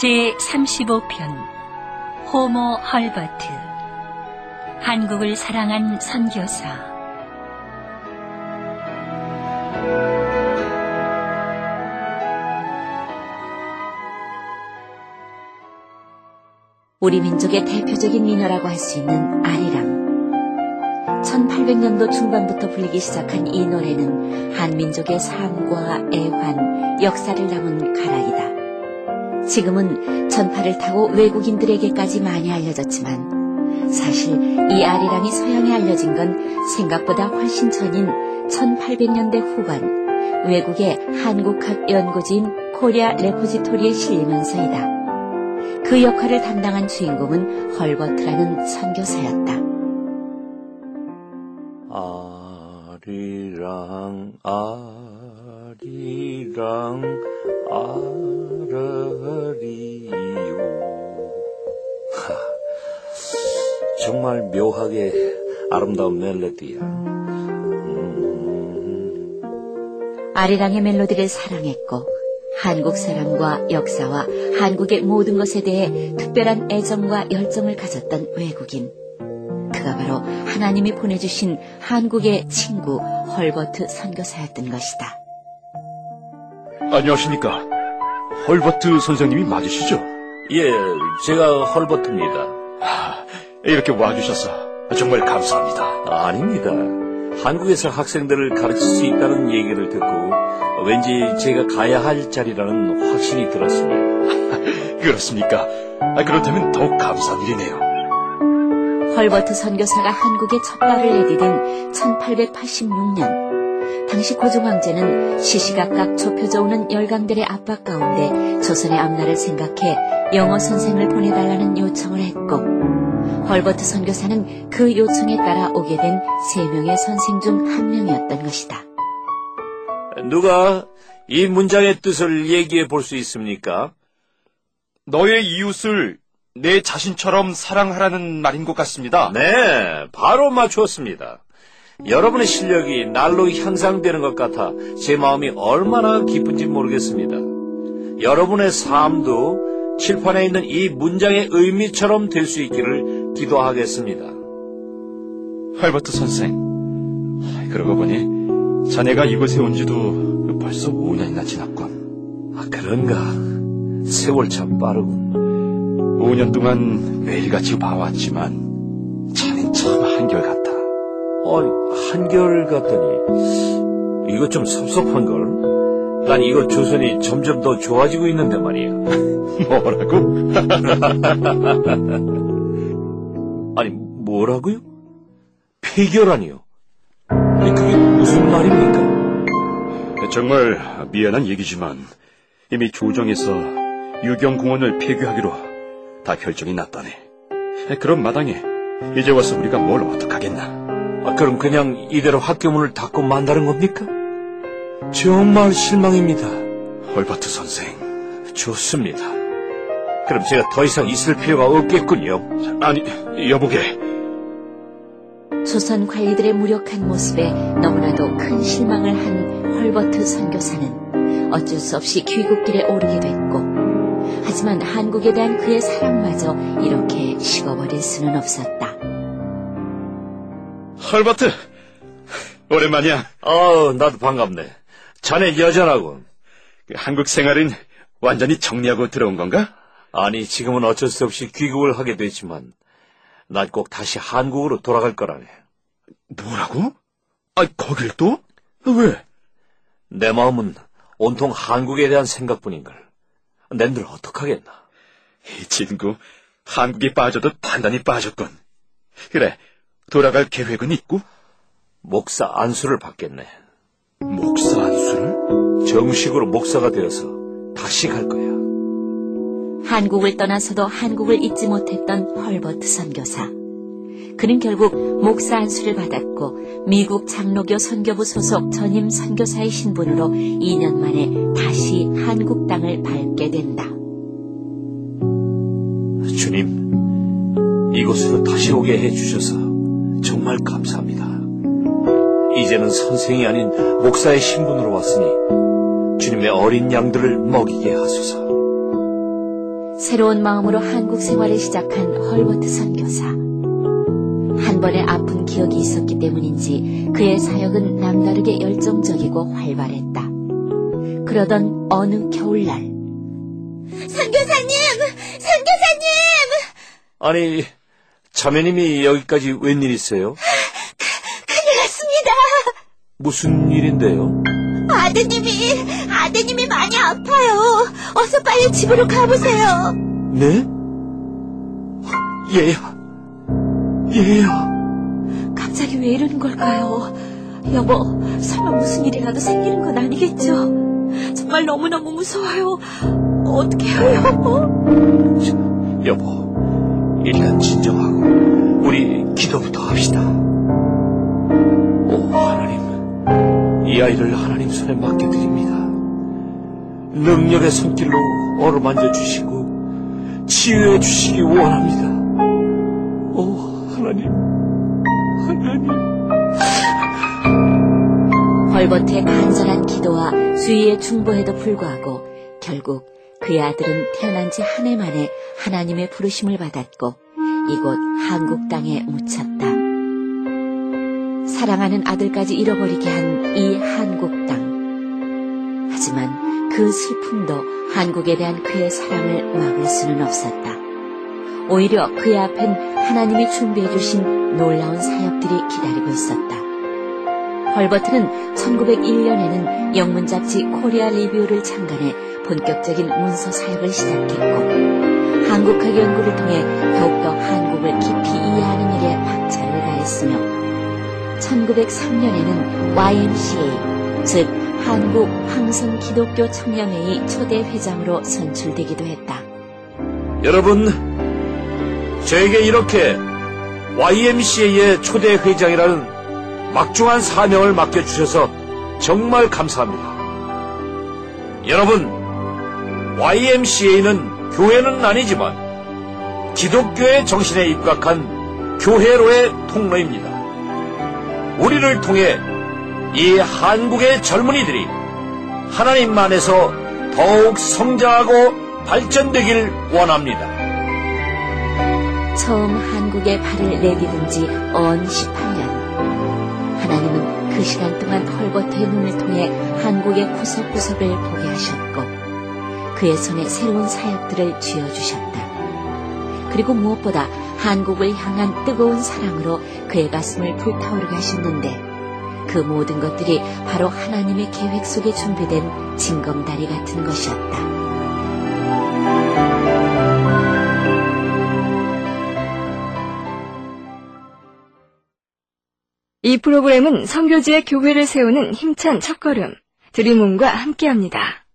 제 35편 호모 헐버트 한국을 사랑한 선교사 우리 민족의 대표적인 민요라고 할 수 있는 아리랑. 1800년도 중반부터 불리기 시작한 이 노래는 한민족의 삶과 애환, 역사를 담은 가락이다. 지금은 전파를 타고 외국인들에게까지 많이 알려졌지만 사실 이 아리랑이 서양에 알려진 건 생각보다 훨씬 전인 1800년대 후반 외국의 한국학 연구지인 코리아 레포지토리에 실리면서이다. 그 역할을 담당한 주인공은 헐버트라는 선교사였다. 아리랑 아리랑 아라리요 정말 묘하게 아름다운 멜로디야 음, 아리랑의 멜로디를 사랑했고 한국 사람과 역사와 한국의 모든 것에 대해 특별한 애정과 열정을 가졌던 외국인. 그가 바로 하나님이 보내주신 한국의 친구 헐버트 선교사였던 것이다. 안녕하십니까. 헐버트 선생님이 맞으시죠? 예, 제가 헐버트입니다 아, 이렇게 와주셔서 정말 감사합니다. 아닙니다 한국에서 학생들을 가르칠 수 있다는 얘기를 듣고 왠지 제가 가야 할 자리라는 확신이 들었습니다 그렇습니까? 아, 그렇다면 더욱 감사한 일이네요. 헐버트 선교사가 한국에 첫 발을 내디딘 1886년. 당시 고종 황제는 시시각각 좁혀져 오는 열강들의 압박 가운데 조선의 앞날을 생각해 영어 선생을 보내달라는 요청을 했고 헐버트 선교사는 그 요청에 따라 오게 된 세 명의 선생 중 한 명이었던 것이다. 누가 이 문장의 뜻을 얘기해 볼 수 있습니까? 너의 이웃을 내 자신처럼 사랑하라는 말인 것 같습니다. 네, 바로 맞추었습니다. 여러분의 실력이 날로 향상되는 것 같아 제 마음이 얼마나 기쁜지 모르겠습니다. 여러분의 삶도 칠판에 있는 이 문장의 의미처럼 될 수 있기를 기도하겠습니다. 헐버트 선생. 아, 그러고 보니 자네가 이곳에 온 지도 벌써 5년이나 지났군. 아, 그런가? 세월 참 빠르군. 5년 동안 매일같이 봐왔지만 자넨 참 한결같다. 아니, 한결 같더니 이거 좀 섭섭한걸? 난 이거 조선이 점점 더 좋아지고 있는데 말이야. 뭐라고? 아니, 뭐라고요? 폐결아니요? 아니, 그게 무슨 말입니까? 정말 미안한 얘기지만 이미 조정에서 유경공원을 폐교하기로 다 결정이 났다네. 그런 마당에 이제 와서 우리가 뭘 어떡하겠나. 아, 그럼 그냥 이대로 학교 문을 닫고 만다는 겁니까? 정말 실망입니다. 헐버트 선생. 좋습니다. 그럼 제가 더 이상 있을 필요가 없겠군요. 아니, 여보게. 조선 관리들의 무력한 모습에 너무나도 큰 실망을 한 헐버트 선교사는 어쩔 수 없이 귀국길에 오르게 됐고 하지만 한국에 대한 그의 사랑마저 이렇게 식어버릴 수는 없었다. 헐버트. 오랜만이야. 아, 나도 반갑네. 자네 여전하군. 그 한국 생활은 완전히 정리하고 들어온 건가? 아니, 지금은 어쩔 수 없이 귀국을 하게 됐지만, 난 꼭 다시 한국으로 돌아갈 거라네. 뭐라고? 아, 거길 또? 왜? 내 마음은 온통 한국에 대한 생각뿐인걸. 낸들 어떡하겠나. 이 친구, 한국에 빠져도 단단히 빠졌군. 그래, 돌아갈 계획은 있고? 목사 안수를 받겠네. 목사 안수를? 정식으로 목사가 되어서 다시 다시 갈 거야. 한국을 떠나서도 한국을 잊지 못했던 헐버트 선교사. 그는 결국 목사 안수를 받았고 미국 장로교 선교부 소속 전임 선교사의 신분으로 2년 만에 다시 한국 땅을 밟게 된다. 주님, 이곳으로 다시 오게 해주셔서 정말 감사합니다. 이제는 선생이 아닌 목사의 신분으로 왔으니 주님의 어린 양들을 먹이게 하소서. 새로운 마음으로 한국 생활을 시작한 헐버트 선교사. 한 번의 아픈 기억이 있었기 때문인지 그의 사역은 남다르게 열정적이고 활발했다. 그러던 어느 겨울날. 선교사님! 선교사님! 아니, 자매님이 여기까지 웬일이세요? 큰일 났습니다! 무슨 일인데요? 아드님이, 아드님이 많이 아파요. 어서 빨리 집으로 가보세요. 네? 얘야, 얘야. 갑자기 왜 이러는 걸까요? 여보, 설마 무슨 일이라도 생기는 건 아니겠죠? 정말 너무너무 무서워요. 어떡해요, 여보? 여보, 일단 진정하고 우리 기도부터 합시다. 이 아이를 하나님 손에 맡겨드립니다. 능력의 손길로 어루만져 주시고 치유해 주시기 원합니다. 오 하나님, 하나님. 헐버트의 간절한 기도와 주위의 중보에도 불구하고 결국 그의 아들은 태어난 지 한 해 만에 하나님의 부르심을 받았고 이곳 한국 땅에 묻혔다. 사랑하는 아들까지 잃어버리게 한 이 한국 땅. 하지만 그 슬픔도 한국에 대한 그의 사랑을 막을 수는 없었다. 오히려 그의 앞엔 하나님이 준비해 주신 놀라운 사역들이 기다리고 있었다. 헐버트는 1901년에는 영문 잡지 코리아 리뷰를 창간해 본격적인 문서 사역을 시작했고 한국학 연구를 통해 더욱더 한국을 깊이 이해하는 일에 박차를 가했으며 1903년에는 YMCA 즉 한국 황성 기독교 청년회의 초대 회장으로 선출되기도 했다. 여러분, 저에게 이렇게 YMCA의 초대 회장이라는 막중한 사명을 맡겨주셔서 정말 감사합니다. 여러분, YMCA는 교회는 아니지만 기독교의 정신에 입각한 교회로의 통로입니다. 우리를 통해 이 한국의 젊은이들이 하나님 안에서 더욱 성장하고 발전되길 원합니다. 처음 한국에 발을 내디딘 지 언 18년. 하나님은 그 시간 동안 헐버트의 눈을 통해 한국의 구석구석을 보게 하셨고, 그의 손에 새로운 사역들을 쥐어주셨다. 그리고 무엇보다 한국을 향한 뜨거운 사랑으로 그의 가슴을 불타오르게 하셨는데, 그 모든 것들이 바로 하나님의 계획 속에 준비된 징검다리 같은 것이었다. 이 프로그램은 성교지의 교회를 세우는 힘찬 첫걸음, 드림온과 함께합니다.